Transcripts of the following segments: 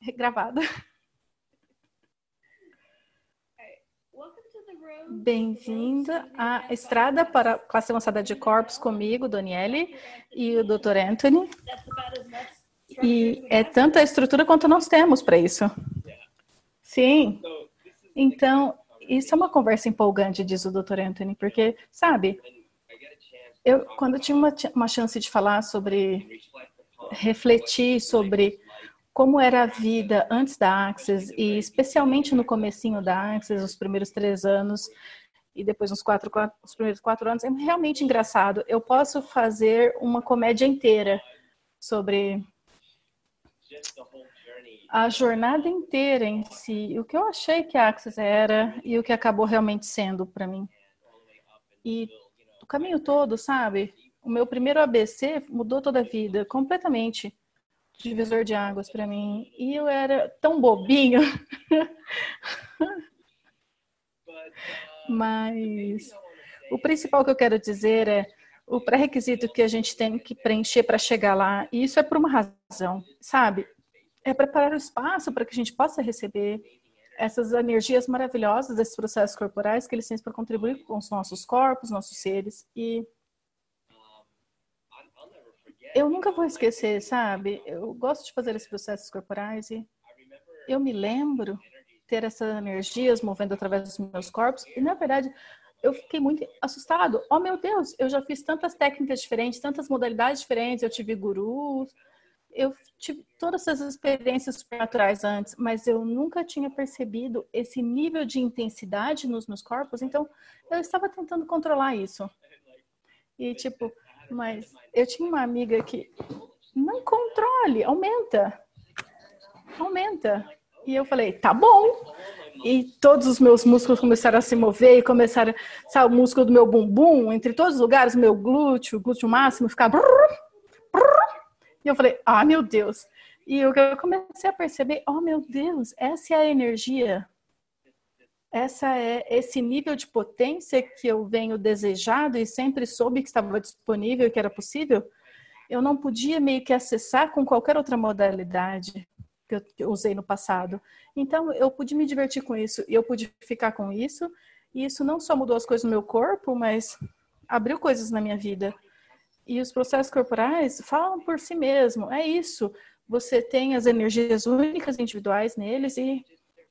gravada. Bem-vinda à estrada para a classe avançada de corpos comigo, Daniele, e o Dr. Anthony. E é tanta estrutura quanto nós temos para isso. Sim. Então, isso é uma conversa empolgante, diz o Dr. Anthony, porque, sabe, eu, quando eu tinha uma, uma chance de falar sobre, refletir sobre como era a vida antes da Axis e especialmente no comecinho da Axis, os primeiros três anos e depois uns quatro, quatro, os primeiros quatro anos, é realmente engraçado. Eu posso fazer uma comédia inteira sobre a jornada inteira em si, o que eu achei que a Axis era e o que acabou realmente sendo para mim. E o caminho todo, sabe? O meu primeiro ABC mudou toda a vida, completamente divisor de águas para mim. E eu era tão bobinho. Mas o principal que eu quero dizer é o pré-requisito que a gente tem que preencher para chegar lá. E isso é por uma razão, sabe? É preparar o espaço para que a gente possa receber essas energias maravilhosas desses processos corporais que eles têm para contribuir com os nossos corpos, nossos seres. E eu nunca vou esquecer, sabe? Eu gosto de fazer esses processos corporais e eu me lembro ter essas energias movendo através dos meus corpos e na verdade eu fiquei muito assustado. Oh meu Deus, eu já fiz tantas técnicas diferentes, tantas modalidades diferentes, eu tive gurus, eu tive todas essas experiências naturais antes, mas eu nunca tinha percebido esse nível de intensidade nos meus corpos, então eu estava tentando controlar isso. E tipo, mas eu tinha uma amiga que não controle, aumenta. Aumenta. E eu falei, tá bom. E todos os meus músculos começaram a se mover e começaram, sabe, o músculo do meu bumbum, entre todos os lugares, meu glúteo, glúteo máximo, ficava. E eu falei, ah, meu Deus. E eu comecei a perceber, oh, meu Deus, essa é a energia essa é esse nível de potência que eu venho desejado e sempre soube que estava disponível e que era possível, eu não podia meio que acessar com qualquer outra modalidade que eu usei no passado. Então eu pude me divertir com isso e eu pude ficar com isso e isso não só mudou as coisas no meu corpo, mas abriu coisas na minha vida. E os processos corporais falam por si mesmo. É isso. Você tem as energias únicas individuais neles e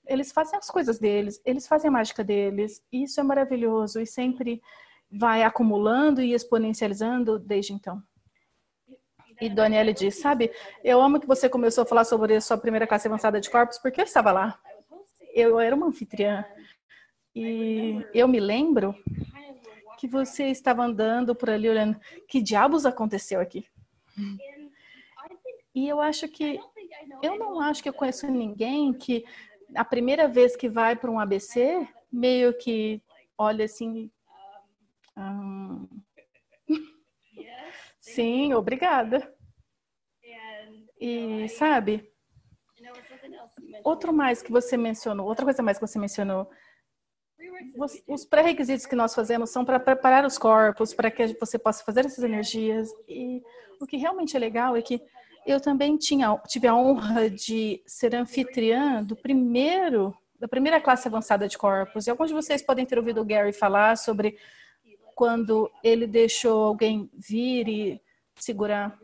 eles fazem as coisas deles, eles fazem a mágica deles, e isso é maravilhoso e sempre vai acumulando e exponencializando desde então. E Daniele diz, sabe, eu amo que você começou a falar sobre a sua primeira classe avançada de corpos, porque eu estava lá. Eu era uma anfitriã. E eu me lembro que você estava andando por ali olhando, que diabos aconteceu aqui? E eu acho que eu não acho que eu conheço ninguém que a primeira vez que vai para um ABC, meio que olha assim. Hum, sim, obrigada. E sabe, outro mais que você mencionou, outra coisa mais que você mencionou, os pré-requisitos que nós fazemos são para preparar os corpos, para que você possa fazer essas energias. E o que realmente é legal é que eu também tinha, tive a honra de ser anfitriã do primeiro, da primeira classe avançada de corpos. E alguns de vocês podem ter ouvido o Gary falar sobre quando ele deixou alguém vir e segurar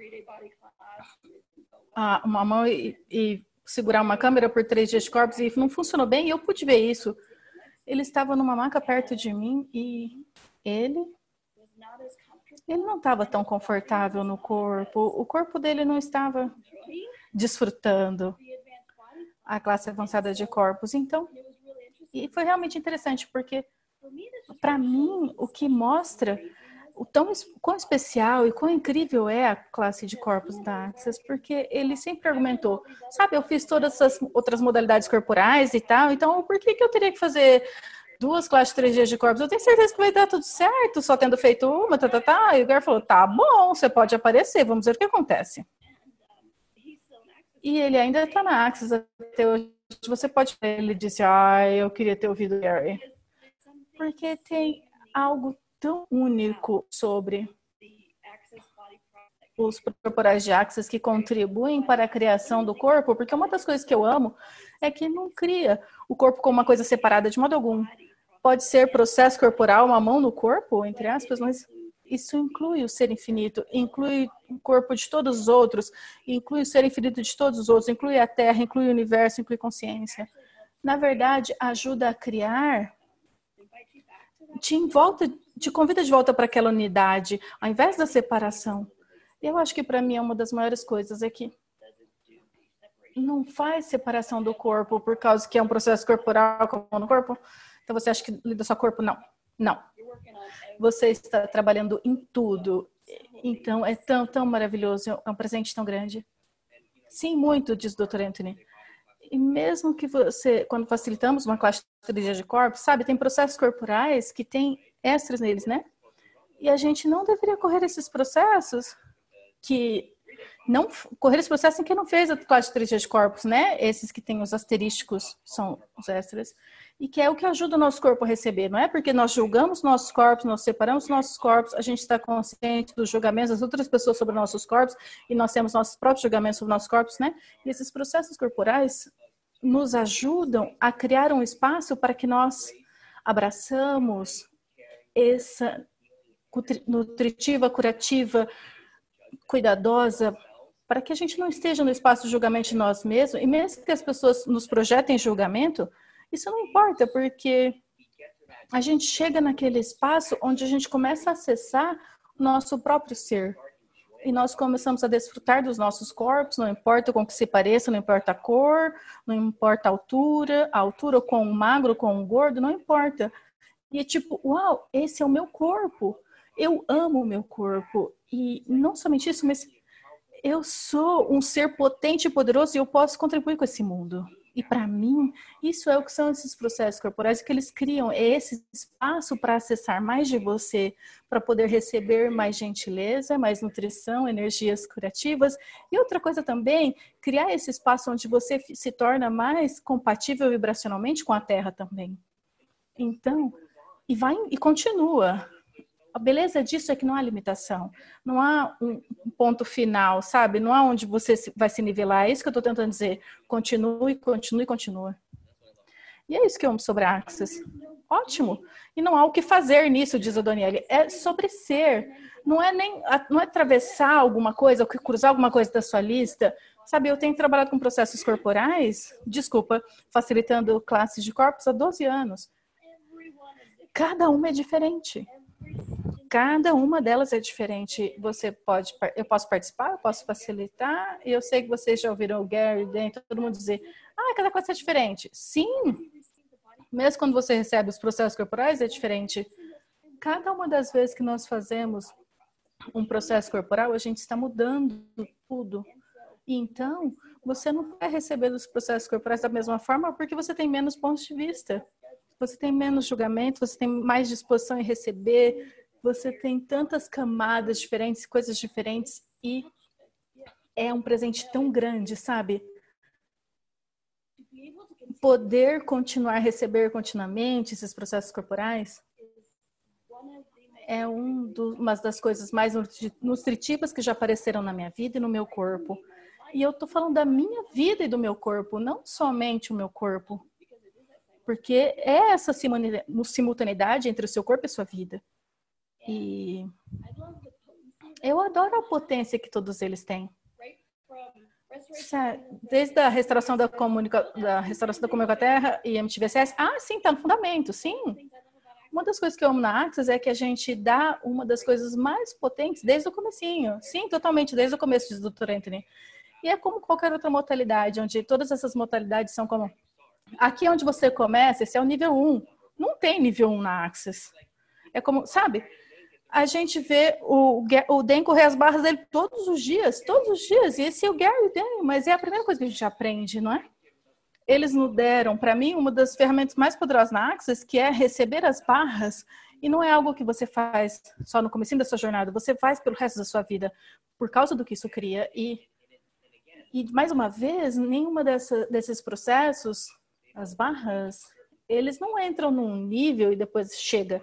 uma mão e, e segurar uma câmera por três dias de corpos e não funcionou bem. E eu pude ver isso. Ele estava numa maca perto de mim e ele ele não estava tão confortável no corpo, o corpo dele não estava desfrutando a classe avançada de corpos. Então, e foi realmente interessante, porque para mim, o que mostra o tão quão especial e quão incrível é a classe de corpos da Access, porque ele sempre argumentou, sabe, eu fiz todas essas outras modalidades corporais e tal, então por que, que eu teria que fazer duas classes três dias de corpos, eu tenho certeza que vai dar tudo certo, só tendo feito uma, tá, tá, tá. E o Gar falou, tá bom, você pode aparecer, vamos ver o que acontece. E ele ainda tá na Axis até hoje. Você pode ele disse, ah, eu queria ter ouvido o Gary. Porque tem algo tão único sobre os corporais de Axis que contribuem para a criação do corpo, porque uma das coisas que eu amo é que não cria o corpo como uma coisa separada de modo algum. Pode ser processo corporal, uma mão no corpo, entre aspas, mas isso inclui o ser infinito, inclui o corpo de todos os outros, inclui o ser infinito de todos os outros, inclui a Terra, inclui o universo, inclui consciência. Na verdade, ajuda a criar, te, volta, te convida de volta para aquela unidade, ao invés da separação. Eu acho que para mim é uma das maiores coisas é que não faz separação do corpo por causa que é um processo corporal como no corpo. Então você acha que lida só corpo? Não. Não. Você está trabalhando em tudo. Então é tão, tão maravilhoso, é um presente tão grande. Sim, muito, diz o Dr. Anthony. E mesmo que você, quando facilitamos uma classe de corpos, sabe, tem processos corporais que tem extras neles, né? E a gente não deveria correr esses processos que não correr esse processo em que não fez a classe de corpos, né? Esses que têm os asterísticos são os extras e que é o que ajuda o nosso corpo a receber. Não é porque nós julgamos nossos corpos, nós separamos nossos corpos, a gente está consciente dos julgamentos das outras pessoas sobre nossos corpos e nós temos nossos próprios julgamentos sobre nossos corpos, né? E esses processos corporais nos ajudam a criar um espaço para que nós abraçamos essa nutritiva, curativa, cuidadosa, para que a gente não esteja no espaço de julgamento de nós mesmos, e mesmo que as pessoas nos projetem julgamento, isso não importa, porque a gente chega naquele espaço onde a gente começa a acessar nosso próprio ser. E nós começamos a desfrutar dos nossos corpos, não importa com que se pareça, não importa a cor, não importa a altura, a altura com o magro, com o gordo, não importa. E é tipo, uau, esse é o meu corpo. Eu amo o meu corpo. E não somente isso, mas eu sou um ser potente e poderoso e eu posso contribuir com esse mundo. E para mim, isso é o que são esses processos corporais que eles criam, é esse espaço para acessar mais de você, para poder receber mais gentileza, mais nutrição, energias curativas. E outra coisa também, criar esse espaço onde você se torna mais compatível vibracionalmente com a Terra também. Então, e vai e continua a beleza disso é que não há limitação, não há um ponto final, sabe? Não há onde você vai se nivelar. É isso que eu estou tentando dizer. Continue, continue, continua. E é isso que eu amo sobre Axis. Ótimo. E não há o que fazer nisso, diz a Daniele. É sobre ser. Não é nem não é atravessar alguma coisa, ou cruzar alguma coisa da sua lista. Sabe, eu tenho trabalhado com processos corporais, desculpa, facilitando classes de corpos há 12 anos. Cada uma é diferente cada uma delas é diferente. Você pode, eu posso participar, eu posso facilitar. E eu sei que vocês já ouviram o Gary, todo mundo dizer, ah, cada coisa é diferente. Sim, mesmo quando você recebe os processos corporais é diferente. Cada uma das vezes que nós fazemos um processo corporal, a gente está mudando tudo. Então, você não vai receber os processos corporais da mesma forma porque você tem menos pontos de vista. Você tem menos julgamento, você tem mais disposição em receber, você tem tantas camadas diferentes, coisas diferentes e é um presente tão grande, sabe? Poder continuar receber continuamente esses processos corporais é um do, uma das coisas mais nutritivas que já apareceram na minha vida e no meu corpo. E eu tô falando da minha vida e do meu corpo, não somente o meu corpo. Porque é essa simultaneidade entre o seu corpo e a sua vida. E eu adoro a potência que todos eles têm. Desde a restauração da, comunica, da restauração da Comunica Terra e MTVCS, ah, sim, tá no fundamento, sim. Uma das coisas que eu amo na Axis é que a gente dá uma das coisas mais potentes desde o comecinho. Sim, totalmente, desde o começo, diz o Dr. Anthony. E é como qualquer outra modalidade, onde todas essas modalidades são como... Aqui onde você começa, esse é o nível 1. Não tem nível 1 na Axis. É como, sabe? A gente vê o, o Den correr as barras dele todos os dias, todos os dias. E esse é o Gary Den, mas é a primeira coisa que a gente aprende, não é? Eles nos deram, para mim, uma das ferramentas mais poderosas na Axis, que é receber as barras. E não é algo que você faz só no começo da sua jornada, você faz pelo resto da sua vida, por causa do que isso cria. E, e mais uma vez, nenhuma dessa, desses processos, as barras, eles não entram num nível e depois chega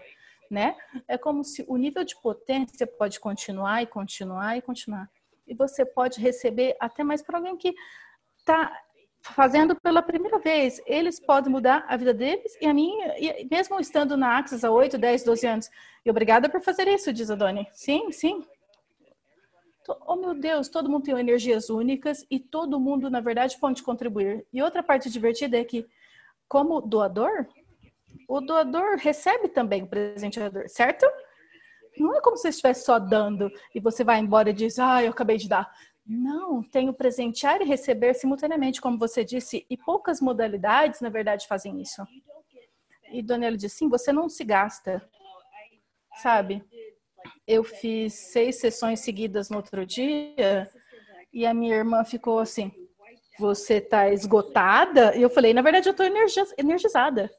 né? É como se o nível de potência pode continuar e continuar e continuar. e você pode receber até mais para alguém que está fazendo pela primeira vez. Eles podem mudar a vida deles e a minha, e mesmo estando na Axis há 8, 10, 12 anos. E obrigada por fazer isso, diz a Doni. Sim, sim. Oh, meu Deus, todo mundo tem energias únicas e todo mundo, na verdade, pode contribuir. E outra parte divertida é que, como doador, o doador recebe também o presenteador, certo? Não é como se você estivesse só dando e você vai embora e diz, ah, eu acabei de dar. Não, tem o presentear e receber simultaneamente, como você disse, e poucas modalidades, na verdade, fazem isso. E Daniela disse, sim, você não se gasta, sabe? Eu fiz seis sessões seguidas no outro dia e a minha irmã ficou assim, você tá esgotada? E eu falei, na verdade, eu tô energizada.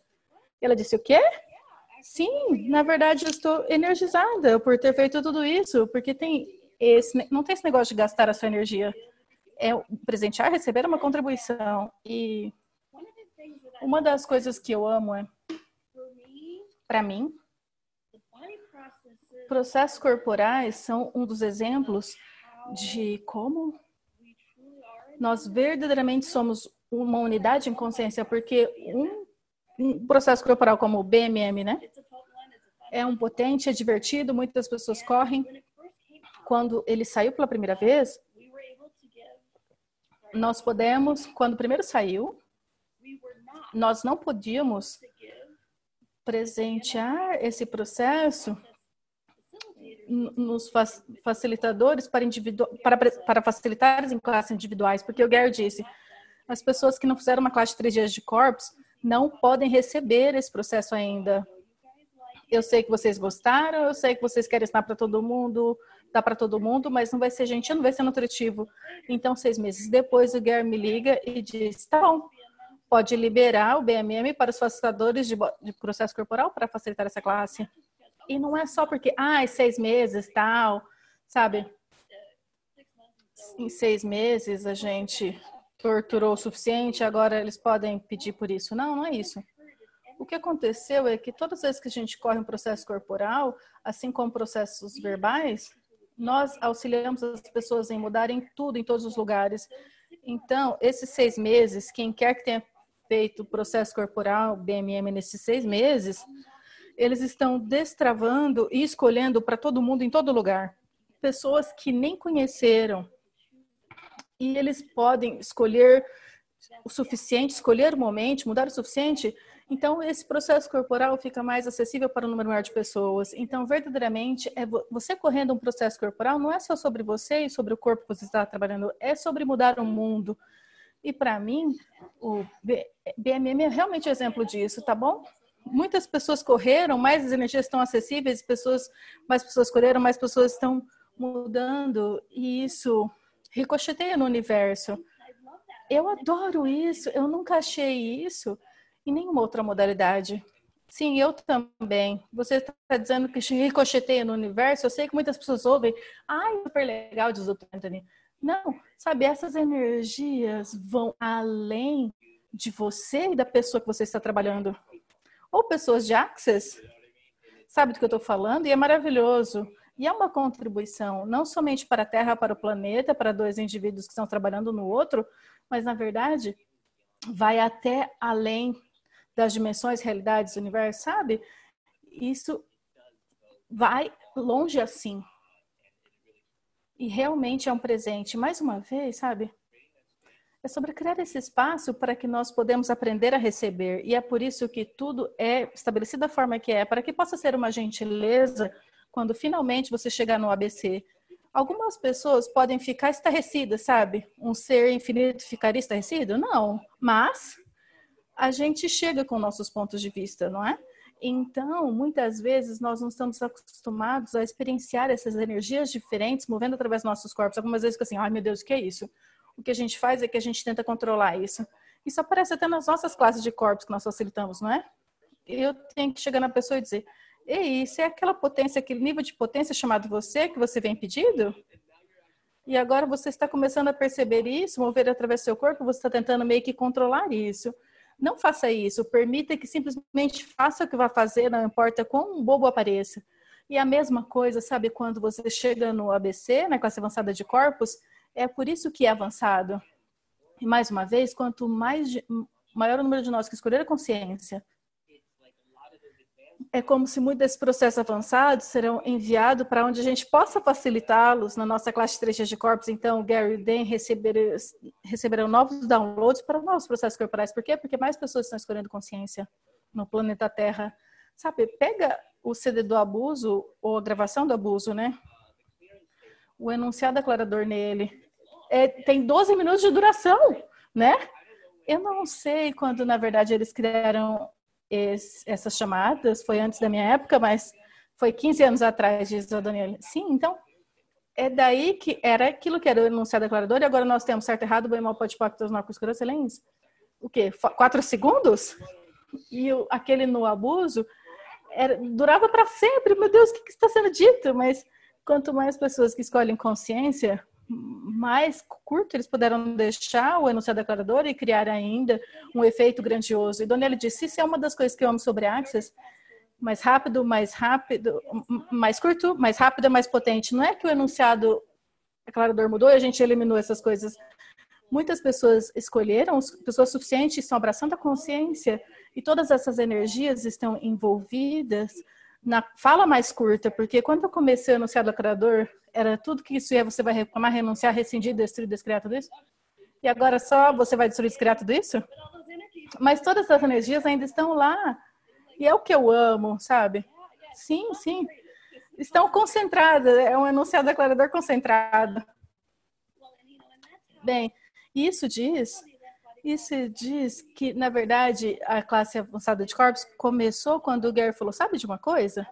Ela disse, o quê? Sim, na verdade, eu estou energizada por ter feito tudo isso, porque tem esse, não tem esse negócio de gastar a sua energia. É presentear, receber uma contribuição. E uma das coisas que eu amo é, para mim, processos corporais são um dos exemplos de como nós verdadeiramente somos uma unidade em consciência, porque um, um processo corporal como o BMM, né? É um potente, é divertido, muitas pessoas correm, quando ele saiu pela primeira vez, nós podemos, quando primeiro saiu, nós não podíamos presentear esse processo nos facilitadores para, para, para facilitares em classes individuais, porque o Gary disse, as pessoas que não fizeram uma classe de três dias de corpos não podem receber esse processo ainda. Eu sei que vocês gostaram, eu sei que vocês querem estar para todo mundo, dá para todo mundo, mas não vai ser gentil, não vai ser nutritivo. Então, seis meses depois, o Guilherme me liga e diz: tá bom, pode liberar o BMM para os facilitadores de, de processo corporal para facilitar essa classe. E não é só porque, ah, seis meses, tal, sabe? Em seis meses a gente torturou o suficiente, agora eles podem pedir por isso. Não, não é isso. O que aconteceu é que todas as vezes que a gente corre um processo corporal, assim como processos verbais, nós auxiliamos as pessoas em mudarem tudo em todos os lugares. Então, esses seis meses, quem quer que tenha feito processo corporal, BMM, nesses seis meses, eles estão destravando e escolhendo para todo mundo em todo lugar. Pessoas que nem conheceram. E eles podem escolher o suficiente, escolher o momento, mudar o suficiente então, esse processo corporal fica mais acessível para um número maior de pessoas. Então, verdadeiramente, é você correndo um processo corporal não é só sobre você e sobre o corpo que você está trabalhando, é sobre mudar o mundo. E para mim, o BMM é realmente exemplo disso, tá bom? Muitas pessoas correram, mais as energias estão acessíveis, pessoas, mais pessoas correram, mais pessoas estão mudando, e isso ricocheteia no universo. Eu adoro isso, eu nunca achei isso em nenhuma outra modalidade. Sim, eu também. Você está dizendo que ricocheteia no universo. Eu sei que muitas pessoas ouvem. Ai, super legal, diz o Anthony. Não, sabe, essas energias vão além de você e da pessoa que você está trabalhando. Ou pessoas de Access. Sabe do que eu estou falando? E é maravilhoso. E é uma contribuição, não somente para a Terra, para o planeta, para dois indivíduos que estão trabalhando no outro, mas, na verdade, vai até além das dimensões, realidades, universo, sabe? Isso vai longe assim. E realmente é um presente. Mais uma vez, sabe? É sobre criar esse espaço para que nós podemos aprender a receber. E é por isso que tudo é estabelecido da forma que é, para que possa ser uma gentileza quando finalmente você chegar no ABC. Algumas pessoas podem ficar estarrecidas, sabe? Um ser infinito ficaria estarrecido? Não. Mas a gente chega com nossos pontos de vista, não é? Então, muitas vezes nós não estamos acostumados a experienciar essas energias diferentes movendo através dos nossos corpos. Algumas vezes fica assim, ai meu Deus, o que é isso? O que a gente faz é que a gente tenta controlar isso. Isso aparece até nas nossas classes de corpos que nós facilitamos, não é? Eu tenho que chegar na pessoa e dizer, ei, isso é aquela potência, aquele nível de potência chamado você que você vem pedido? E agora você está começando a perceber isso, mover através do seu corpo, você está tentando meio que controlar isso. Não faça isso. Permita que simplesmente faça o que vai fazer, não importa quão bobo apareça. E a mesma coisa, sabe, quando você chega no ABC, na classe avançada de corpos, é por isso que é avançado. E mais uma vez, quanto mais maior o número de nós que escolheram a consciência, é como se muitos desses processos avançados serão enviados para onde a gente possa facilitá-los na nossa classe 3 de corpos. Então, Gary e Dan receber, receberão novos downloads para novos processos corporais. Por quê? Porque mais pessoas estão escolhendo consciência no planeta Terra. Sabe, pega o CD do abuso ou a gravação do abuso, né? O enunciado declarador nele. É, tem 12 minutos de duração, né? Eu não sei quando, na verdade, eles criaram esse, essas chamadas, foi antes da minha época, mas foi 15 anos atrás, diz a Daniela. Sim, então, é daí que era aquilo que era o enunciado declarador, e agora nós temos certo, errado, bem, mal, pode, pacto, não, escuro, silêncio. O quê? Quatro segundos? E o, aquele no abuso era, durava para sempre. Meu Deus, o que, que está sendo dito? Mas quanto mais pessoas que escolhem consciência, mais curto eles puderam deixar o enunciado declarador e criar ainda um efeito grandioso. E Dona disse, isso é uma das coisas que eu amo sobre Access, mais rápido, mais rápido, mais curto, mais rápido, mais potente. Não é que o enunciado declarador mudou e a gente eliminou essas coisas. Muitas pessoas escolheram, pessoas suficientes estão abraçando a consciência e todas essas energias estão envolvidas na fala mais curta, porque quando eu comecei a anunciar do criador, era tudo que isso ia, você vai reclamar, renunciar, rescindir, destruir, descriar tudo isso? E agora só você vai destruir, descriar tudo isso? Mas todas essas energias ainda estão lá. E é o que eu amo, sabe? Sim, sim. Estão concentradas, é um enunciado declarador concentrado. Bem, isso diz isso diz que, na verdade, a classe avançada de corpos começou quando o Gary falou: sabe de uma coisa?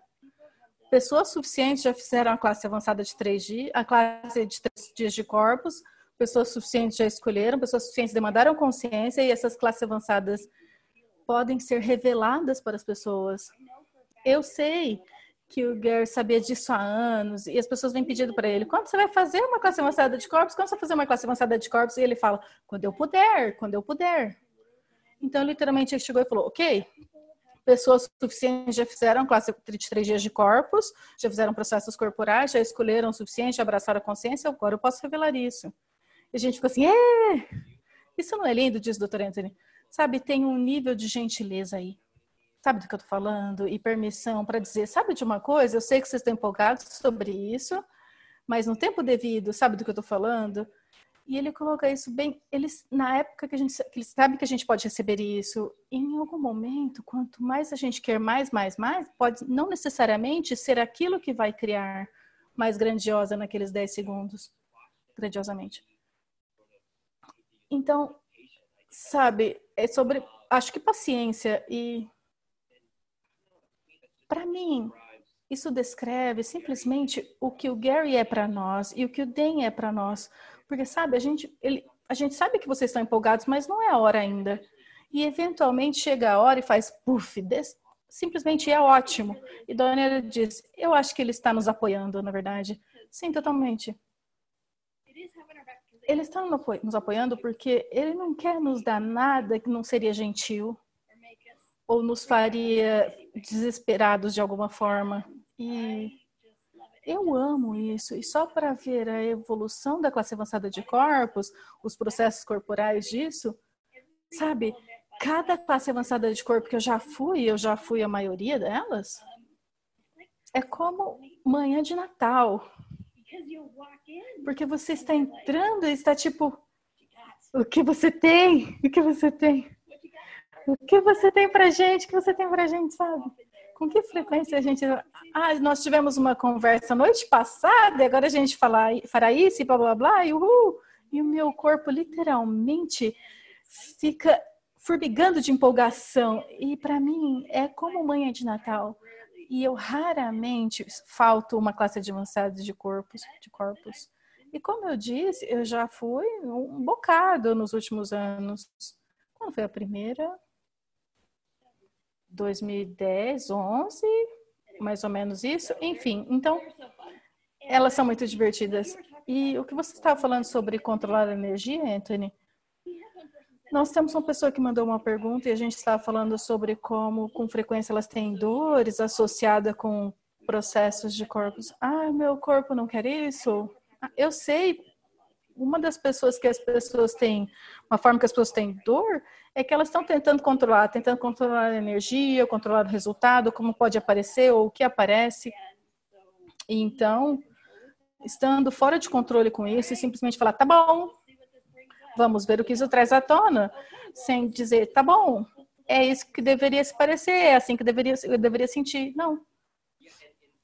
Pessoas suficientes já fizeram a classe avançada de três dias, a classe de três dias de corpos, pessoas suficientes já escolheram, pessoas suficientes demandaram consciência e essas classes avançadas podem ser reveladas para as pessoas. Eu sei que o Gary sabia disso há anos e as pessoas vêm pedindo para ele: quando você vai fazer uma classe avançada de corpos? Quando você vai fazer uma classe avançada de corpos? E ele fala: quando eu puder, quando eu puder. Então, literalmente, ele chegou e falou: ok, pessoas suficientes já fizeram classe de três dias de corpos, já fizeram processos corporais, já escolheram o suficiente, abraçaram a consciência, agora eu posso revelar isso. E a gente ficou assim: é! Isso não é lindo, diz o doutor Anthony. Sabe, tem um nível de gentileza aí sabe do que eu tô falando? E permissão para dizer, sabe de uma coisa? Eu sei que vocês estão empolgados sobre isso, mas no tempo devido, sabe do que eu tô falando? E ele coloca isso bem, eles na época que a gente que ele sabe que a gente pode receber isso, em algum momento, quanto mais a gente quer mais, mais, mais, pode não necessariamente ser aquilo que vai criar mais grandiosa naqueles 10 segundos, grandiosamente. Então, sabe, é sobre, acho que paciência e para mim, isso descreve simplesmente o que o Gary é para nós e o que o Dan é para nós. Porque, sabe, a gente, ele, a gente sabe que vocês estão empolgados, mas não é a hora ainda. E, eventualmente, chega a hora e faz puff, des, simplesmente é ótimo. E Dona diz, eu acho que ele está nos apoiando, na verdade. Sim, totalmente. Ele está nos apoiando porque ele não quer nos dar nada que não seria gentil ou nos faria desesperados de alguma forma. E eu amo isso. E só para ver a evolução da classe avançada de corpos, os processos corporais disso, sabe? Cada classe avançada de corpo que eu já fui, eu já fui a maioria delas, é como manhã de Natal. Porque você está entrando e está tipo, o que você tem? O que você tem? O que você tem pra gente? O que você tem pra gente, sabe? Com que frequência a gente. Ah, nós tivemos uma conversa noite passada, e agora a gente fala, fará isso e blá blá blá, e uhul! E o meu corpo literalmente fica formigando de empolgação. E para mim é como manhã de Natal. E eu raramente falto uma classe avançada de corpos, de corpos. E como eu disse, eu já fui um bocado nos últimos anos. Quando foi a primeira? 2010, 11, mais ou menos isso. Enfim, então elas são muito divertidas. E o que você estava falando sobre controlar a energia, Anthony? Nós temos uma pessoa que mandou uma pergunta e a gente estava falando sobre como, com frequência, elas têm dores associadas com processos de corpos. Ah, meu corpo não quer isso. Ah, eu sei. Uma das pessoas que as pessoas têm, uma forma que as pessoas têm dor, é que elas estão tentando controlar, tentando controlar a energia, controlar o resultado, como pode aparecer ou o que aparece. Então, estando fora de controle com isso e simplesmente falar, tá bom, vamos ver o que isso traz à tona, sem dizer, tá bom, é isso que deveria se parecer, é assim que deveria, eu deveria sentir. Não.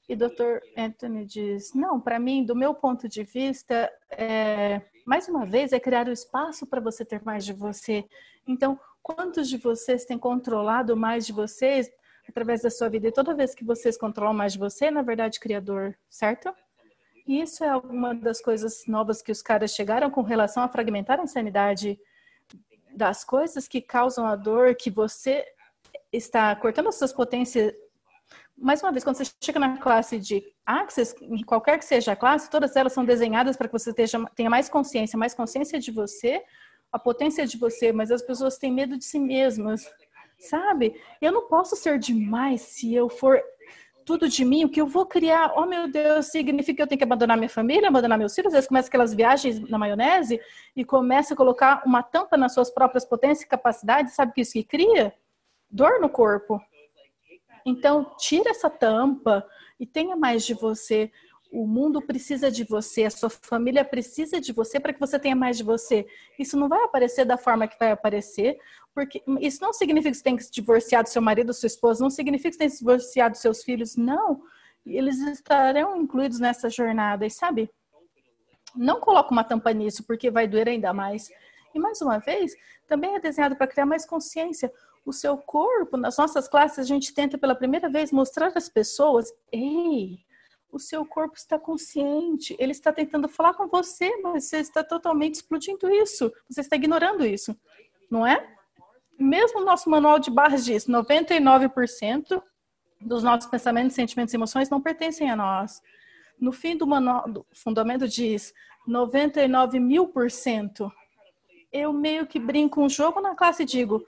E Dr. Anthony diz, não, para mim, do meu ponto de vista, é, mais uma vez, é criar o espaço para você ter mais de você. Então, quantos de vocês têm controlado mais de vocês através da sua vida? E toda vez que vocês controlam mais de você, na verdade, criador, certo? E isso é uma das coisas novas que os caras chegaram com relação a fragmentar a insanidade das coisas que causam a dor, que você está cortando as suas potências. Mais uma vez, quando você chega na classe de Axis, qualquer que seja a classe, todas elas são desenhadas para que você tenha mais consciência, mais consciência de você, a potência de você, mas as pessoas têm medo de si mesmas, sabe? Eu não posso ser demais se eu for tudo de mim, o que eu vou criar, oh meu Deus, significa que eu tenho que abandonar minha família, abandonar meus filhos, às vezes começa aquelas viagens na maionese e começa a colocar uma tampa nas suas próprias potências e capacidades, sabe o que isso que cria? Dor no corpo. Então, tira essa tampa e tenha mais de você. O mundo precisa de você, a sua família precisa de você para que você tenha mais de você. Isso não vai aparecer da forma que vai aparecer, porque isso não significa que você tem que se divorciar do seu marido, sua esposa, não significa que você tem que se divorciar dos seus filhos, não. Eles estarão incluídos nessa jornada, e sabe? Não coloque uma tampa nisso, porque vai doer ainda mais. E mais uma vez, também é desenhado para criar mais consciência. O seu corpo, nas nossas classes, a gente tenta pela primeira vez mostrar às pessoas: ei, o seu corpo está consciente, ele está tentando falar com você, mas você está totalmente explodindo isso, você está ignorando isso, não é? Mesmo o nosso manual de barras diz 99% dos nossos pensamentos, sentimentos e emoções não pertencem a nós. No fim do manual, do fundamento diz 99 mil por cento. Eu meio que brinco um jogo na classe e digo: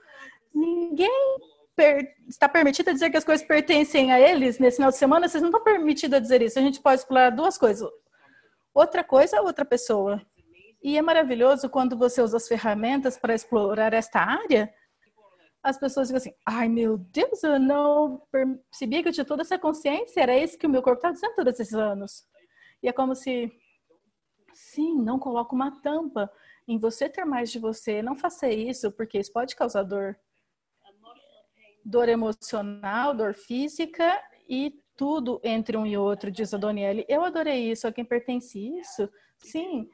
ninguém per, está permitido dizer que as coisas pertencem a eles nesse final de semana, vocês não estão permitidos a dizer isso. A gente pode explorar duas coisas. Outra coisa é outra pessoa. E é maravilhoso quando você usa as ferramentas para explorar esta área, as pessoas ficam assim, ai meu Deus, eu não percebia que eu tinha toda essa consciência, era isso que o meu corpo estava dizendo todos esses anos. E é como se, sim, não coloque uma tampa em você ter mais de você, não faça isso, porque isso pode causar dor dor emocional, dor física e tudo entre um e outro, diz a Doniele. Eu adorei isso, a quem pertence isso? Sim.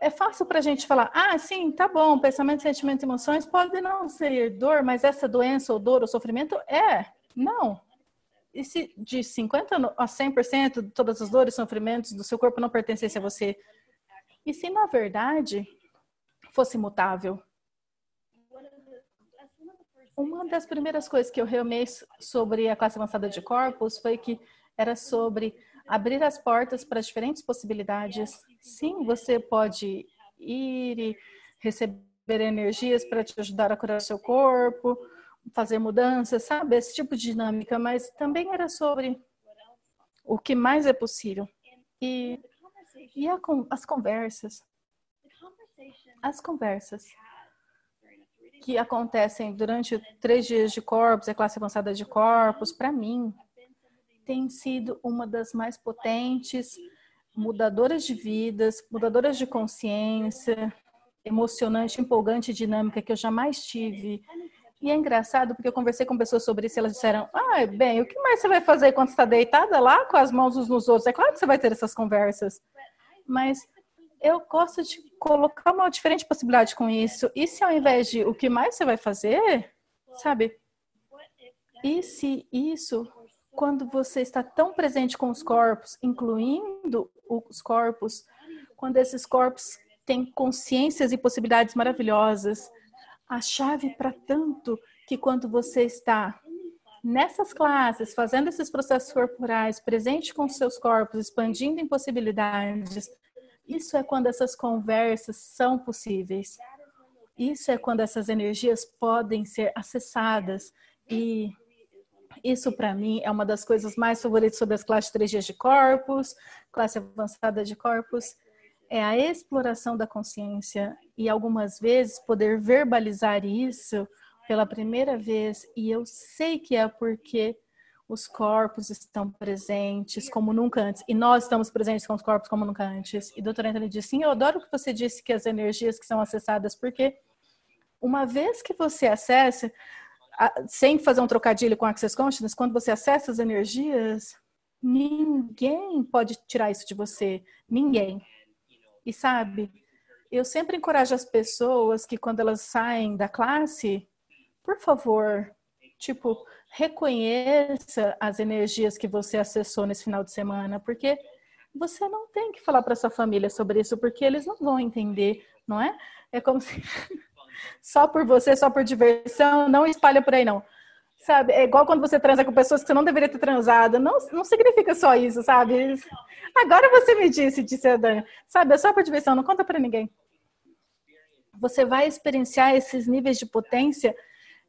É fácil para a gente falar, ah, sim, tá bom, pensamento, sentimento emoções pode não ser dor, mas essa doença ou dor ou sofrimento é. Não. E se de 50% a 100% de todas as dores e sofrimentos do seu corpo não pertencessem a você? E se, na verdade, fosse mutável? Uma das primeiras coisas que eu reamei sobre a classe avançada de corpos foi que era sobre abrir as portas para diferentes possibilidades. Sim, você pode ir e receber energias para te ajudar a curar seu corpo, fazer mudanças, sabe? Esse tipo de dinâmica, mas também era sobre o que mais é possível. E, e a, as conversas. As conversas que acontecem durante três dias de corpos, a classe avançada de corpos, para mim, tem sido uma das mais potentes, mudadoras de vidas, mudadoras de consciência, emocionante, empolgante, dinâmica que eu jamais tive. E é engraçado porque eu conversei com pessoas sobre isso e elas disseram: Ah, bem, o que mais você vai fazer quando está deitada lá com as mãos uns nos outros? É claro que você vai ter essas conversas. Mas eu gosto de colocar uma diferente possibilidade com isso. E se ao invés de o que mais você vai fazer, sabe? E se isso, quando você está tão presente com os corpos, incluindo os corpos, quando esses corpos têm consciências e possibilidades maravilhosas, a chave para tanto que quando você está nessas classes, fazendo esses processos corporais, presente com seus corpos, expandindo em possibilidades, isso é quando essas conversas são possíveis. Isso é quando essas energias podem ser acessadas e Isso, para mim, é uma das coisas mais favoritas sobre as classes 3 dias de corpos, classe avançada de corpos, é a exploração da consciência e algumas vezes poder verbalizar isso pela primeira vez. E eu sei que é porque os corpos estão presentes como nunca antes. E nós estamos presentes com os corpos como nunca antes. E doutora Anthony disse, sim, eu adoro que você disse que as energias que são acessadas, porque uma vez que você acessa, sem fazer um trocadilho com Access Consciousness, quando você acessa as energias, ninguém pode tirar isso de você. Ninguém. E sabe, eu sempre encorajo as pessoas que quando elas saem da classe, por favor, tipo, reconheça as energias que você acessou nesse final de semana, porque você não tem que falar para sua família sobre isso, porque eles não vão entender, não é? É como se só por você, só por diversão, não espalha por aí não. Sabe? É igual quando você transa com pessoas que você não deveria ter transado. Não, não significa só isso, sabe? Agora você me disse, disse a Dani. Sabe, é só por diversão, não conta para ninguém. Você vai experienciar esses níveis de potência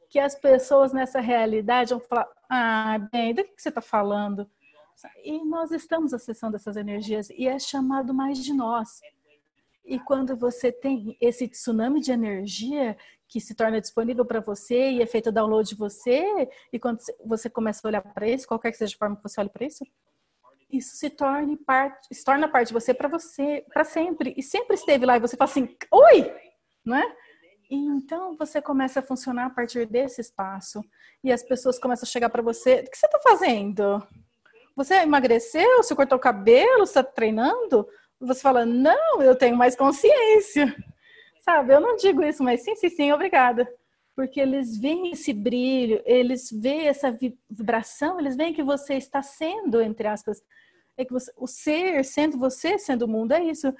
que as pessoas nessa realidade vão falar: ah, bem, do que você está falando? E nós estamos acessando essas energias e é chamado mais de nós. E quando você tem esse tsunami de energia que se torna disponível para você e é feito download de você, e quando você começa a olhar para isso, qualquer que seja a forma que você olhe para isso, isso se torna parte, se torna parte de você para você, para sempre. E sempre esteve lá e você fala assim: "Oi!", não é? E então você começa a funcionar a partir desse espaço. E as pessoas começam a chegar para você: "O que você está fazendo? Você emagreceu? Você cortou o cabelo? Você está treinando?" Você fala: "Não, eu tenho mais consciência." Sabe? Eu não digo isso, mas sim, sim, sim, obrigada. Porque eles veem esse brilho, eles veem essa vibração, eles veem que você está sendo, entre aspas, é que você, o ser, sendo você, sendo o mundo, é isso.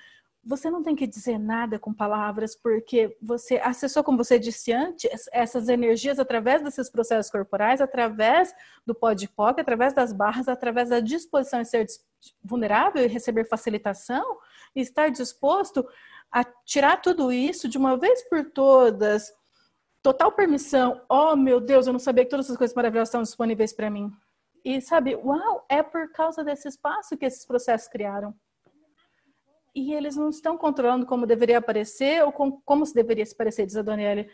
Você não tem que dizer nada com palavras, porque você acessou, como você disse antes, essas energias através desses processos corporais, através do pó de POC, através das barras, através da disposição em ser vulnerável e receber facilitação, e estar disposto a tirar tudo isso de uma vez por todas, total permissão. Oh, meu Deus, eu não sabia que todas essas coisas maravilhosas estão disponíveis para mim. E sabe, uau, é por causa desse espaço que esses processos criaram. E eles não estão controlando como deveria aparecer ou com, como se deveria se parecer, diz a Daniele.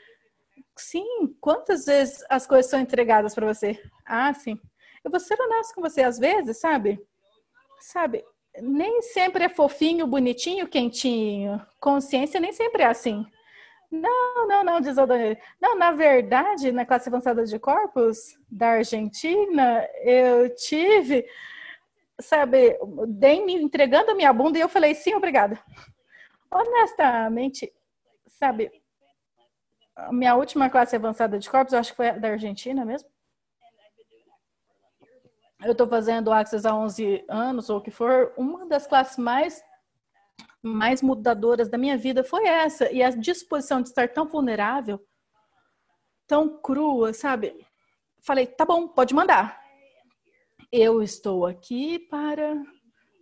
Sim, quantas vezes as coisas são entregadas para você? Ah, sim. Eu vou ser honesto com você, às vezes, sabe? Sabe, nem sempre é fofinho, bonitinho, quentinho. Consciência nem sempre é assim. Não, não, não, diz o Daniel. Não, na verdade, na classe avançada de corpos da Argentina, eu tive, sabe, bem me entregando a minha bunda e eu falei, sim, obrigada. Honestamente, sabe, a minha última classe avançada de corpos, eu acho que foi da Argentina mesmo eu estou fazendo Access há 11 anos, ou o que for, uma das classes mais, mais mudadoras da minha vida foi essa. E a disposição de estar tão vulnerável, tão crua, sabe? Falei, tá bom, pode mandar. Eu estou aqui para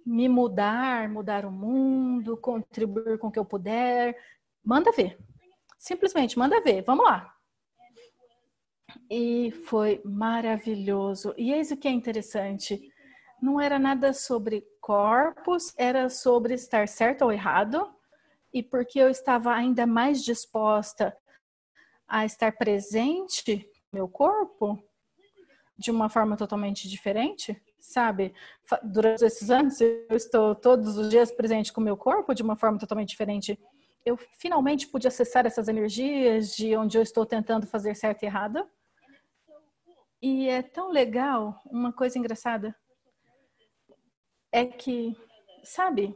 me mudar, mudar o mundo, contribuir com o que eu puder. Manda ver. Simplesmente manda ver. Vamos lá. E foi maravilhoso. E eis o que é interessante: não era nada sobre corpos, era sobre estar certo ou errado, e porque eu estava ainda mais disposta a estar presente no meu corpo de uma forma totalmente diferente, sabe? Durante esses anos eu estou todos os dias presente com o meu corpo de uma forma totalmente diferente. Eu finalmente pude acessar essas energias de onde eu estou tentando fazer certo e errado e é tão legal, uma coisa engraçada é que, sabe,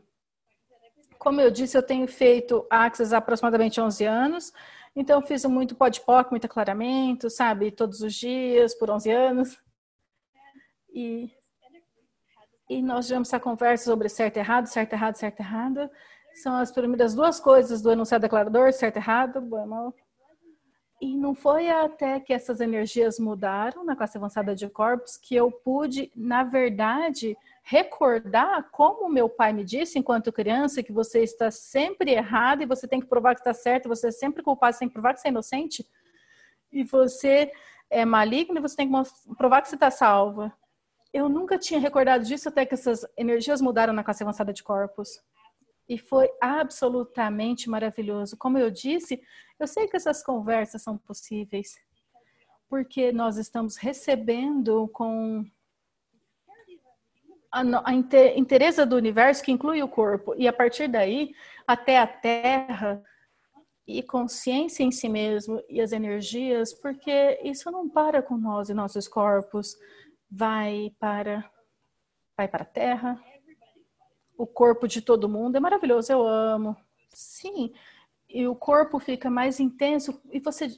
como eu disse, eu tenho feito Access há aproximadamente 11 anos, então fiz muito podpoc, muito aclaramento, sabe, todos os dias, por 11 anos. E, e nós tivemos essa conversa sobre certo e errado, certo e errado, certo e errado. São as primeiras duas coisas do enunciado declarador, certo e errado, bom, mal, e não foi até que essas energias mudaram na classe avançada de corpos que eu pude, na verdade, recordar como meu pai me disse enquanto criança que você está sempre errado e você tem que provar que está certo, você é sempre culpado, você tem que provar que você é inocente. E você é maligno e você tem que provar que você está salva. Eu nunca tinha recordado disso até que essas energias mudaram na classe avançada de corpos. E foi absolutamente maravilhoso. Como eu disse, eu sei que essas conversas são possíveis, porque nós estamos recebendo com a, a do universo que inclui o corpo. E a partir daí, até a Terra e consciência em si mesmo e as energias, porque isso não para com nós e nossos corpos, vai para vai para a Terra. O corpo de todo mundo é maravilhoso, eu amo. Sim, e o corpo fica mais intenso e você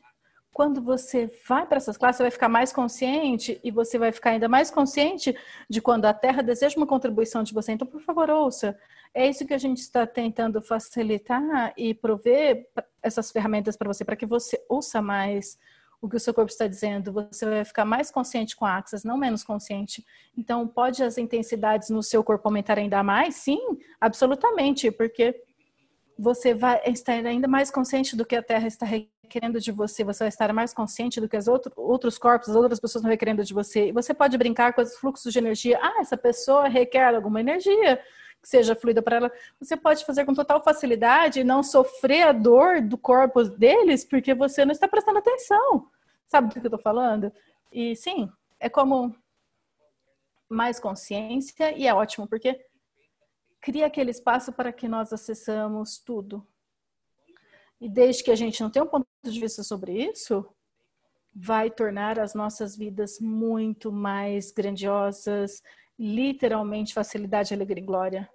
quando você vai para essas classes, você vai ficar mais consciente e você vai ficar ainda mais consciente de quando a Terra deseja uma contribuição de você. Então, por favor, ouça. É isso que a gente está tentando facilitar e prover essas ferramentas para você, para que você ouça mais o que o seu corpo está dizendo. Você vai ficar mais consciente com a não menos consciente. Então, pode as intensidades no seu corpo aumentar ainda mais? Sim, absolutamente, porque você vai estar ainda mais consciente do que a Terra está requerendo de você, você vai estar mais consciente do que os outro, outros corpos, as outras pessoas estão requerendo de você. E você pode brincar com os fluxos de energia. Ah, essa pessoa requer alguma energia que seja fluida para ela. Você pode fazer com total facilidade e não sofrer a dor do corpo deles porque você não está prestando atenção. Sabe do que eu estou falando? E sim, é como mais consciência e é ótimo porque cria aquele espaço para que nós acessamos tudo. E desde que a gente não tenha um ponto de vista sobre isso, vai tornar as nossas vidas muito mais grandiosas, literalmente facilidade, alegria e glória.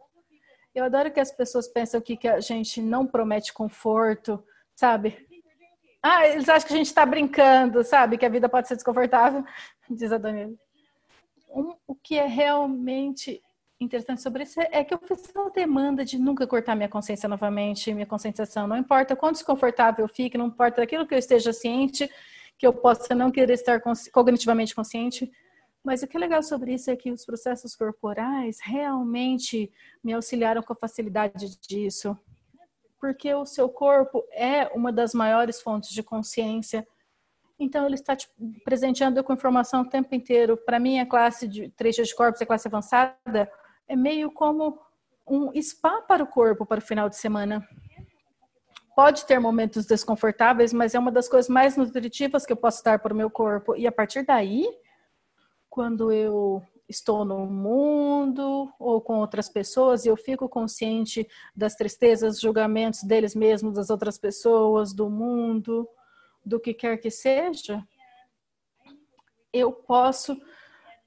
Eu adoro que as pessoas pensam que, que a gente não promete conforto, sabe? Ah, eles acham que a gente está brincando, sabe? Que a vida pode ser desconfortável, diz a Daniela. Um, o que é realmente interessante sobre isso é que eu fiz uma demanda de nunca cortar minha consciência novamente, minha conscientização. Não importa quão desconfortável eu fique, não importa aquilo que eu esteja ciente, que eu possa não querer estar cognitivamente consciente. Mas o que é legal sobre isso é que os processos corporais realmente me auxiliaram com a facilidade disso. Porque o seu corpo é uma das maiores fontes de consciência. Então, ele está te presenteando com informação o tempo inteiro. Para mim, a classe de dias de corpos a classe avançada é meio como um spa para o corpo para o final de semana. Pode ter momentos desconfortáveis, mas é uma das coisas mais nutritivas que eu posso dar para o meu corpo. E a partir daí, quando eu estou no mundo ou com outras pessoas e eu fico consciente das tristezas, julgamentos deles mesmos, das outras pessoas, do mundo, do que quer que seja, eu posso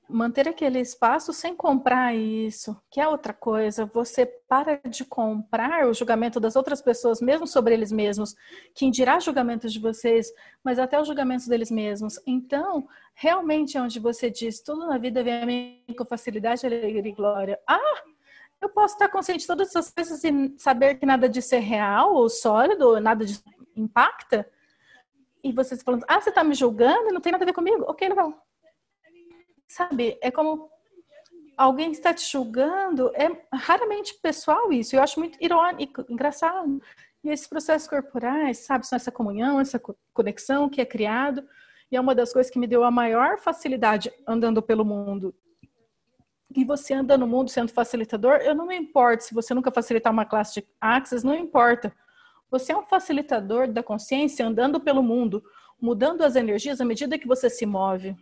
manter aquele espaço sem comprar isso, que é outra coisa. Você para de comprar o julgamento das outras pessoas, mesmo sobre eles mesmos, que dirá julgamentos de vocês, mas até os julgamentos deles mesmos. Então, realmente é onde você diz, tudo na vida vem a mim com facilidade, alegria e glória. Ah, eu posso estar consciente de todas essas coisas e saber que nada disso é real ou sólido, nada disso impacta. E vocês falando, ah, você está me julgando e não tem nada a ver comigo? Ok, legal Sabe, é como alguém está te julgando, é raramente pessoal isso. Eu acho muito irônico, engraçado. E esses processos corporais, sabe, são essa comunhão, essa conexão que é criado. E é uma das coisas que me deu a maior facilidade andando pelo mundo. E você anda no mundo sendo facilitador, eu não me importo se você nunca facilitar uma classe de Access, não importa. Você é um facilitador da consciência andando pelo mundo, mudando as energias à medida que você se move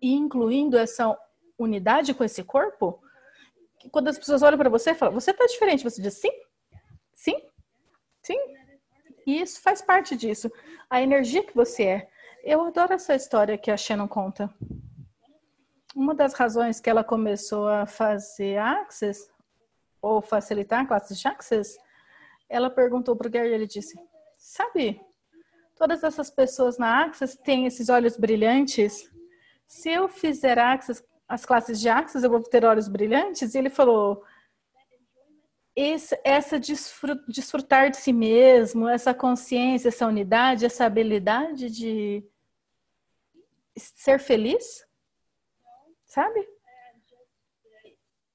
e incluindo essa unidade com esse corpo, quando as pessoas olham para você e falam, você está diferente, você diz sim, sim, sim. E isso faz parte disso. A energia que você é. Eu adoro essa história que a Shannon conta. Uma das razões que ela começou a fazer Access, ou facilitar classes de Access, ela perguntou para o Gary, ele disse, sabe, todas essas pessoas na Access têm esses olhos brilhantes se eu fizer Axis, as classes de Axis, eu vou ter olhos brilhantes? E ele falou, esse, essa desfrutar de si mesmo, essa consciência, essa unidade, essa habilidade de ser feliz, sabe?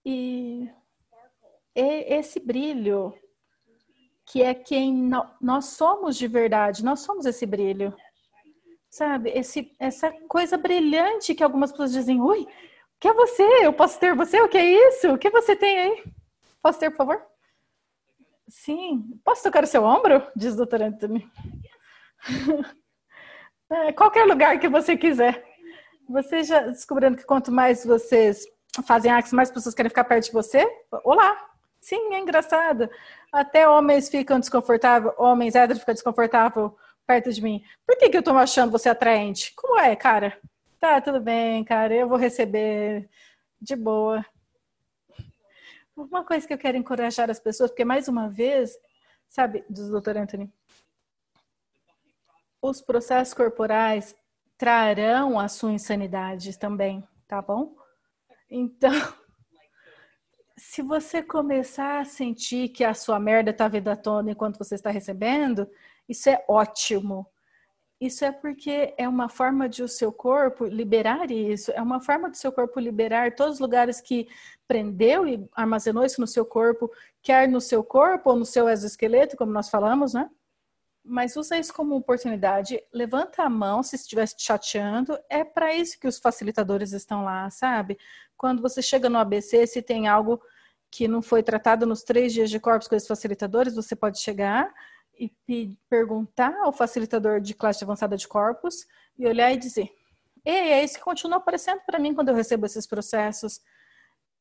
E esse brilho, que é quem nós somos de verdade, nós somos esse brilho. Sabe? Esse, essa coisa brilhante que algumas pessoas dizem, oi, que é você? Eu posso ter você? O que é isso? O que você tem aí? Posso ter, por favor? Sim. Posso tocar o seu ombro? Diz o doutor Anthony. é, qualquer lugar que você quiser. Você já descobrindo que quanto mais vocês fazem actos, mais pessoas querem ficar perto de você? Olá! Sim, é engraçado. Até homens ficam desconfortáveis, homens héteros ficam desconfortáveis perto de mim. Por que, que eu tô achando você atraente? Como é, cara? Tá, tudo bem, cara, eu vou receber de boa. Uma coisa que eu quero encorajar as pessoas, porque mais uma vez, sabe, do Dr. Anthony, os processos corporais trarão a sua insanidade também, tá bom? Então, se você começar a sentir que a sua merda tá vindo à tona enquanto você está recebendo, isso é ótimo. Isso é porque é uma forma de o seu corpo liberar isso, é uma forma do seu corpo liberar todos os lugares que prendeu e armazenou isso no seu corpo, quer no seu corpo ou no seu exoesqueleto, como nós falamos, né? Mas usa isso como oportunidade. Levanta a mão se estiver te chateando. É para isso que os facilitadores estão lá, sabe? Quando você chega no ABC, se tem algo que não foi tratado nos três dias de corpos com esses facilitadores, você pode chegar e perguntar ao facilitador de classe avançada de corpos e olhar e dizer: Ei, é isso que continua aparecendo para mim quando eu recebo esses processos.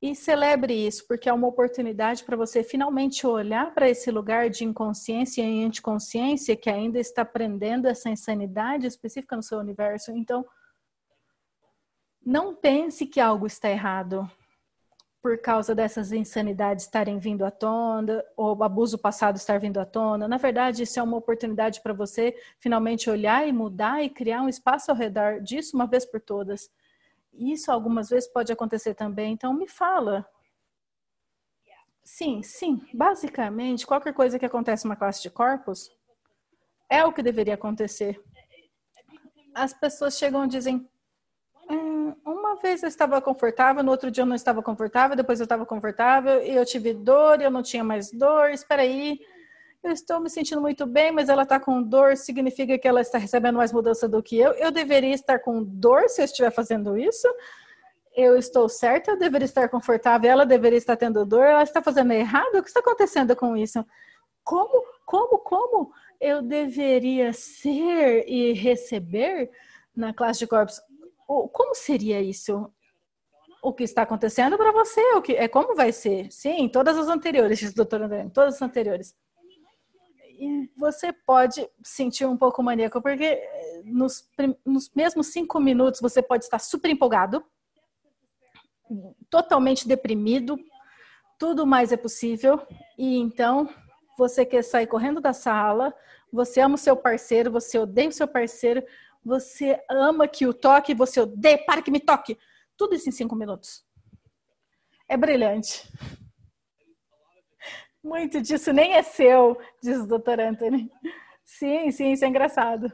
E celebre isso, porque é uma oportunidade para você finalmente olhar para esse lugar de inconsciência e anticonsciência que ainda está prendendo essa insanidade específica no seu universo. Então, não pense que algo está errado por causa dessas insanidades estarem vindo à tona, ou abuso passado estar vindo à tona. Na verdade, isso é uma oportunidade para você finalmente olhar e mudar e criar um espaço ao redor disso uma vez por todas. Isso algumas vezes pode acontecer também, então me fala. Sim, sim. Basicamente, qualquer coisa que acontece numa classe de corpos é o que deveria acontecer. As pessoas chegam e dizem: uma vez eu estava confortável, no outro dia eu não estava confortável, depois eu estava confortável e eu tive dor e eu não tinha mais dor. Espera aí, eu estou me sentindo muito bem, mas ela está com dor, significa que ela está recebendo mais mudança do que eu. Eu deveria estar com dor se eu estiver fazendo isso. Eu estou certa, eu deveria estar confortável, ela deveria estar tendo dor, ela está fazendo errado. O que está acontecendo com isso? Como, como, como eu deveria ser e receber na classe de corpos como seria isso? O que está acontecendo para você? O que é como vai ser? Sim, todas as anteriores, doutor André, todas as anteriores. E você pode sentir um pouco maníaco, porque eh, nos, nos mesmos cinco minutos você pode estar super empolgado, totalmente deprimido, tudo mais é possível, e então você quer sair correndo da sala, você ama o seu parceiro, você odeia o seu parceiro, você ama que o toque, você odeia, para que me toque. Tudo isso em cinco minutos. É brilhante. Muito disso nem é seu, diz o doutor Anthony. Sim, sim, isso é engraçado.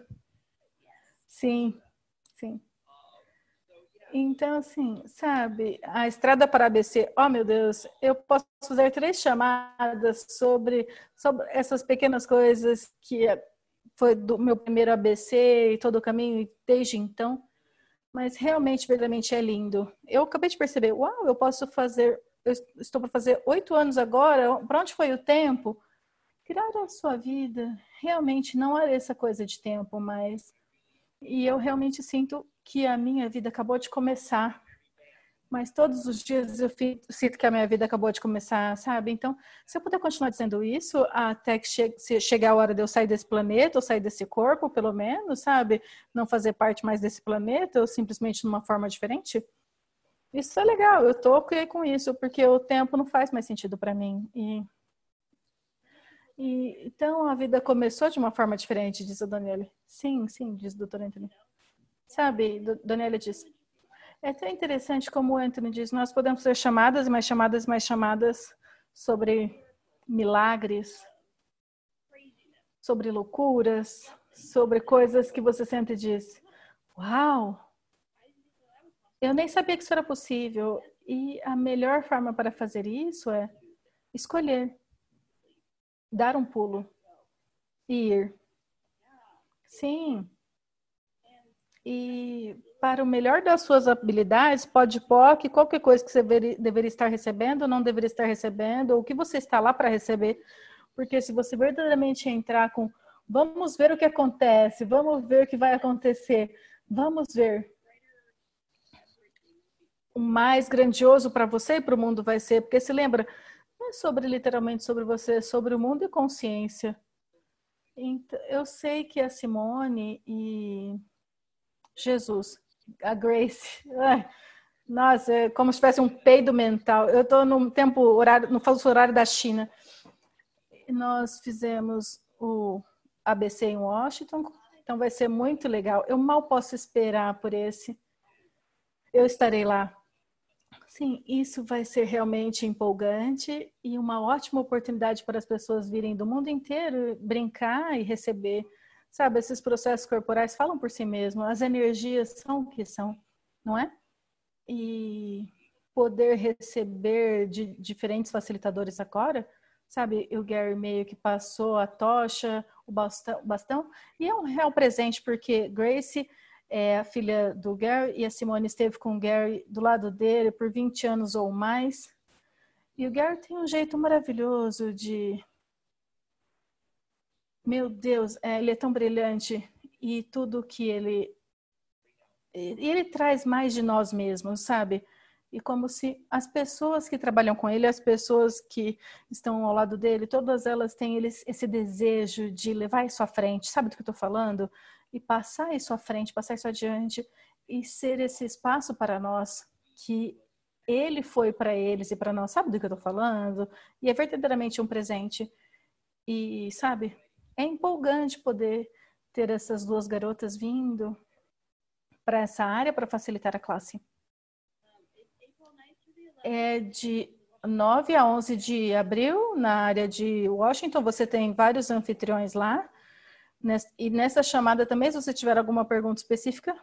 Sim, sim. Então, assim, sabe, a estrada para ABC, oh meu Deus, eu posso fazer três chamadas sobre, sobre essas pequenas coisas que foi do meu primeiro ABC e todo o caminho desde então. Mas realmente, verdadeiramente é lindo. Eu acabei de perceber, uau, eu posso fazer, eu estou para fazer oito anos agora, para onde foi o tempo? Criar a sua vida, realmente não era essa coisa de tempo, mas. E eu realmente sinto que a minha vida acabou de começar mas todos os dias eu sinto que a minha vida acabou de começar, sabe? Então, se eu puder continuar dizendo isso até que che chegar a hora de eu sair desse planeta, ou sair desse corpo, pelo menos, sabe? Não fazer parte mais desse planeta, ou simplesmente de uma forma diferente, isso é legal. Eu tô ok com isso, porque o tempo não faz mais sentido para mim. E, e, então a vida começou de uma forma diferente, diz a Daniela. Sim, sim, diz o doutor Anthony. Sabe, Daniela diz é tão interessante como o Anthony diz, nós podemos ter chamadas mais chamadas mais chamadas sobre milagres, sobre loucuras, sobre coisas que você sente e diz, uau, eu nem sabia que isso era possível. E a melhor forma para fazer isso é escolher, dar um pulo e ir. Sim. E para o melhor das suas habilidades, pode POC, qualquer coisa que você deveria estar recebendo, não deveria estar recebendo, ou o que você está lá para receber. Porque se você verdadeiramente entrar com vamos ver o que acontece, vamos ver o que vai acontecer, vamos ver. O mais grandioso para você e para o mundo vai ser, porque se lembra, não é sobre literalmente sobre você, é sobre o mundo e consciência. Então, eu sei que a Simone e Jesus, a Grace, nossa, é como se tivesse um peido mental. Eu estou no tempo horário, no falso horário da China. Nós fizemos o ABC em Washington, então vai ser muito legal. Eu mal posso esperar por esse. Eu estarei lá. Sim, isso vai ser realmente empolgante e uma ótima oportunidade para as pessoas virem do mundo inteiro brincar e receber. Sabe, esses processos corporais falam por si mesmos, as energias são o que são, não é? E poder receber de diferentes facilitadores agora, sabe, o Gary meio que passou a tocha, o bastão, bastão e é um real presente porque Grace é a filha do Gary, e a Simone esteve com o Gary do lado dele por 20 anos ou mais. E o Gary tem um jeito maravilhoso de. Meu Deus, é, ele é tão brilhante e tudo que ele. Ele traz mais de nós mesmos, sabe? E como se as pessoas que trabalham com ele, as pessoas que estão ao lado dele, todas elas têm esse desejo de levar isso à frente. Sabe do que eu estou falando? e passar isso à frente, passar isso adiante e ser esse espaço para nós que ele foi para eles e para nós. Sabe do que eu estou falando? E é verdadeiramente um presente. E, sabe, é empolgante poder ter essas duas garotas vindo para essa área para facilitar a classe. É de 9 a 11 de abril, na área de Washington. Você tem vários anfitriões lá. E nessa chamada também, se você tiver alguma pergunta específica,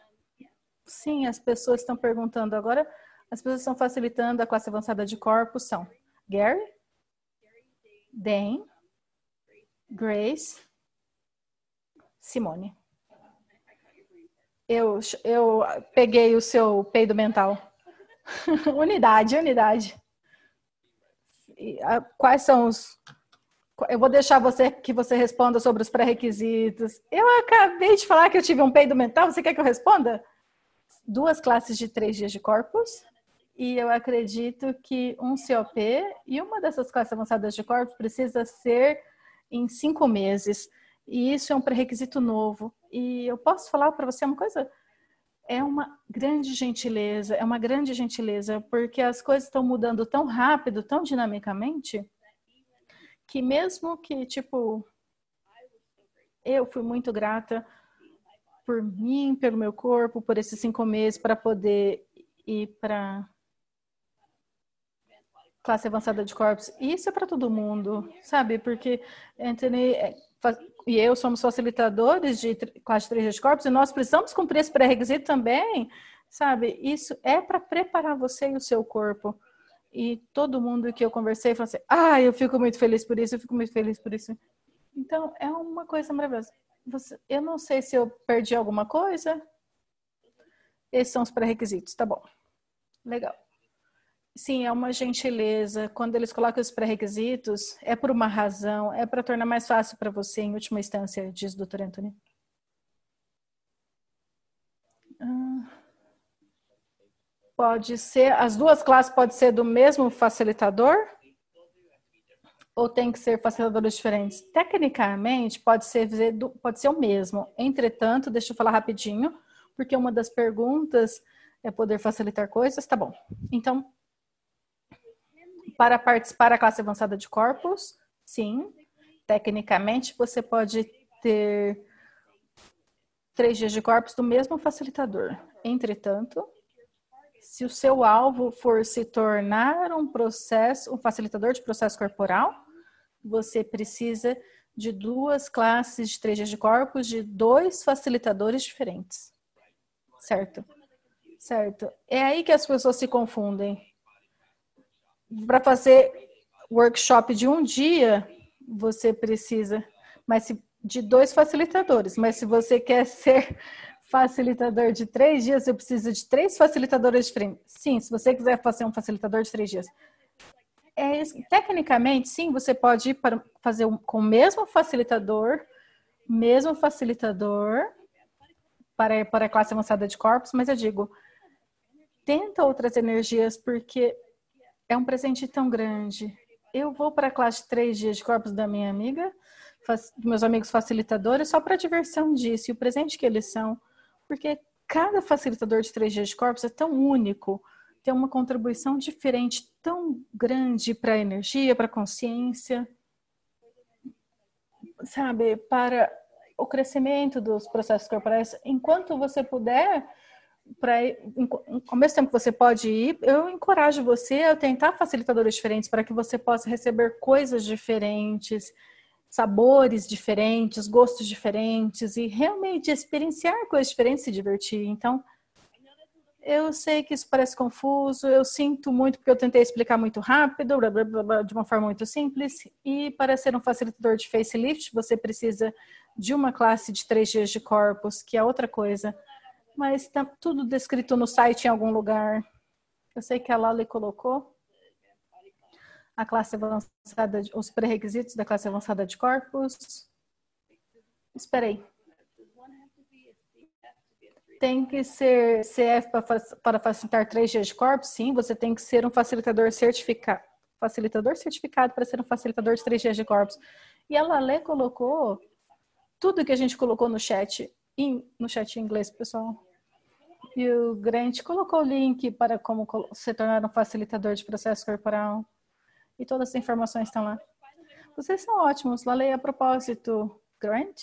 sim, as pessoas estão perguntando agora. As pessoas estão facilitando a classe avançada de corpos são Gary, Dan, Grace, Simone. Eu, eu peguei o seu peido mental. unidade, unidade. E, a, quais são os eu vou deixar você que você responda sobre os pré-requisitos. Eu acabei de falar que eu tive um peido mental. Você quer que eu responda? Duas classes de três dias de corpus. E eu acredito que um COP e uma dessas classes avançadas de corpus precisa ser em cinco meses. E isso é um pré-requisito novo. E eu posso falar para você uma coisa? É uma grande gentileza, é uma grande gentileza, porque as coisas estão mudando tão rápido, tão dinamicamente que mesmo que, tipo, eu fui muito grata por mim, pelo meu corpo, por esses cinco meses para poder ir para classe avançada de corpos. Isso é para todo mundo, sabe? Porque Anthony e eu somos facilitadores de classe 3 de corpos e nós precisamos cumprir esse pré-requisito também, sabe? Isso é para preparar você e o seu corpo e todo mundo que eu conversei falou assim: ah, eu fico muito feliz por isso, eu fico muito feliz por isso. Então, é uma coisa maravilhosa. Você, eu não sei se eu perdi alguma coisa. Esses são os pré-requisitos, tá bom. Legal. Sim, é uma gentileza. Quando eles colocam os pré-requisitos, é por uma razão, é para tornar mais fácil para você, em última instância, diz o doutor Anthony. Ah. Pode ser, as duas classes podem ser do mesmo facilitador? Ou tem que ser facilitadores diferentes? Tecnicamente, pode ser, pode ser o mesmo. Entretanto, deixa eu falar rapidinho, porque uma das perguntas é poder facilitar coisas. Tá bom. Então, para participar da classe avançada de corpos, sim. Tecnicamente, você pode ter três dias de corpos do mesmo facilitador. Entretanto, se o seu alvo for se tornar um processo, um facilitador de processo corporal, você precisa de duas classes de três dias de corpos de dois facilitadores diferentes. Certo? Certo. É aí que as pessoas se confundem. Para fazer workshop de um dia, você precisa, mas se, de dois facilitadores. Mas se você quer ser facilitador de três dias, eu preciso de três facilitadores diferentes. Sim, se você quiser fazer um facilitador de três dias. É, tecnicamente, sim, você pode ir para fazer um, com o mesmo facilitador, mesmo facilitador para, para a classe avançada de corpos, mas eu digo, tenta outras energias, porque é um presente tão grande. Eu vou para a classe três dias de corpos da minha amiga, meus amigos facilitadores, só para diversão disso, e o presente que eles são, porque cada facilitador de três dias de corpos é tão único, tem uma contribuição diferente, tão grande para a energia, para a consciência, sabe, para o crescimento dos processos corporais. Enquanto você puder, para ao mesmo tempo que você pode ir, eu encorajo você a tentar facilitadores diferentes para que você possa receber coisas diferentes sabores diferentes, gostos diferentes e realmente experienciar coisas diferentes, se divertir. Então, eu sei que isso parece confuso, eu sinto muito porque eu tentei explicar muito rápido, blá, blá, blá, de uma forma muito simples. E para ser um facilitador de facelift, você precisa de uma classe de três dias de corpos, que é outra coisa. Mas está tudo descrito no site em algum lugar. Eu sei que a Lali colocou a classe avançada, os pré-requisitos da classe avançada de corpos. Esperei. Tem que ser CF para facilitar três dias de corpos? Sim, você tem que ser um facilitador certificado. Facilitador certificado para ser um facilitador de três dias de corpos. E a Lale colocou tudo que a gente colocou no chat, no chat em inglês, pessoal. E o Grant colocou o link para como se tornar um facilitador de processo corporal. E todas as informações estão lá. Vocês são ótimos. Lalei, a propósito, Grant?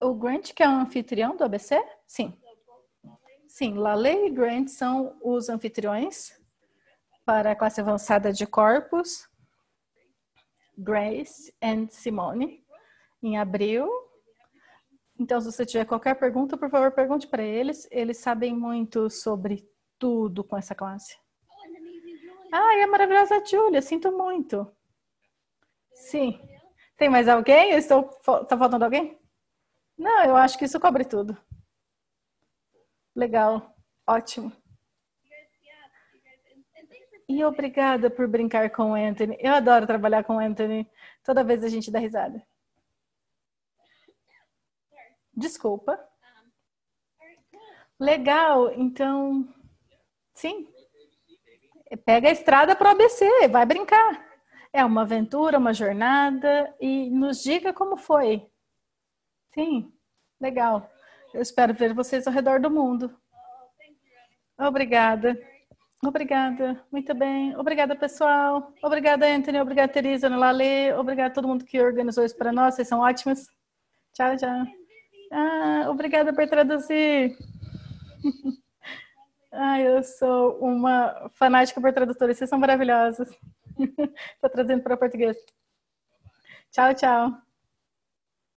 O Grant, que é o anfitrião do ABC? Sim. Sim, Lalei e Grant são os anfitriões para a classe avançada de corpos. Grace e Simone, em abril. Então, se você tiver qualquer pergunta, por favor, pergunte para eles. Eles sabem muito sobre tudo com essa classe. Ai, a maravilhosa Júlia, sinto muito. Sim. Tem mais alguém? Eu estou, tá faltando alguém? Não, eu acho que isso cobre tudo. Legal, ótimo. E obrigada por brincar com o Anthony. Eu adoro trabalhar com o Anthony. Toda vez a gente dá risada. Desculpa. Legal, então. Sim. Pega a estrada para o ABC, vai brincar. É uma aventura, uma jornada e nos diga como foi. Sim, legal. Eu espero ver vocês ao redor do mundo. Obrigada. Obrigada. Muito bem. Obrigada, pessoal. Obrigada, Anthony. Obrigada, Teresa, Lale. Obrigada a todo mundo que organizou isso para nós. Vocês são ótimos. Tchau, tchau. Ah, obrigada por traduzir. Ah, eu sou uma fanática por tradutores, vocês são maravilhosos. Estou trazendo para o português. Tchau, tchau.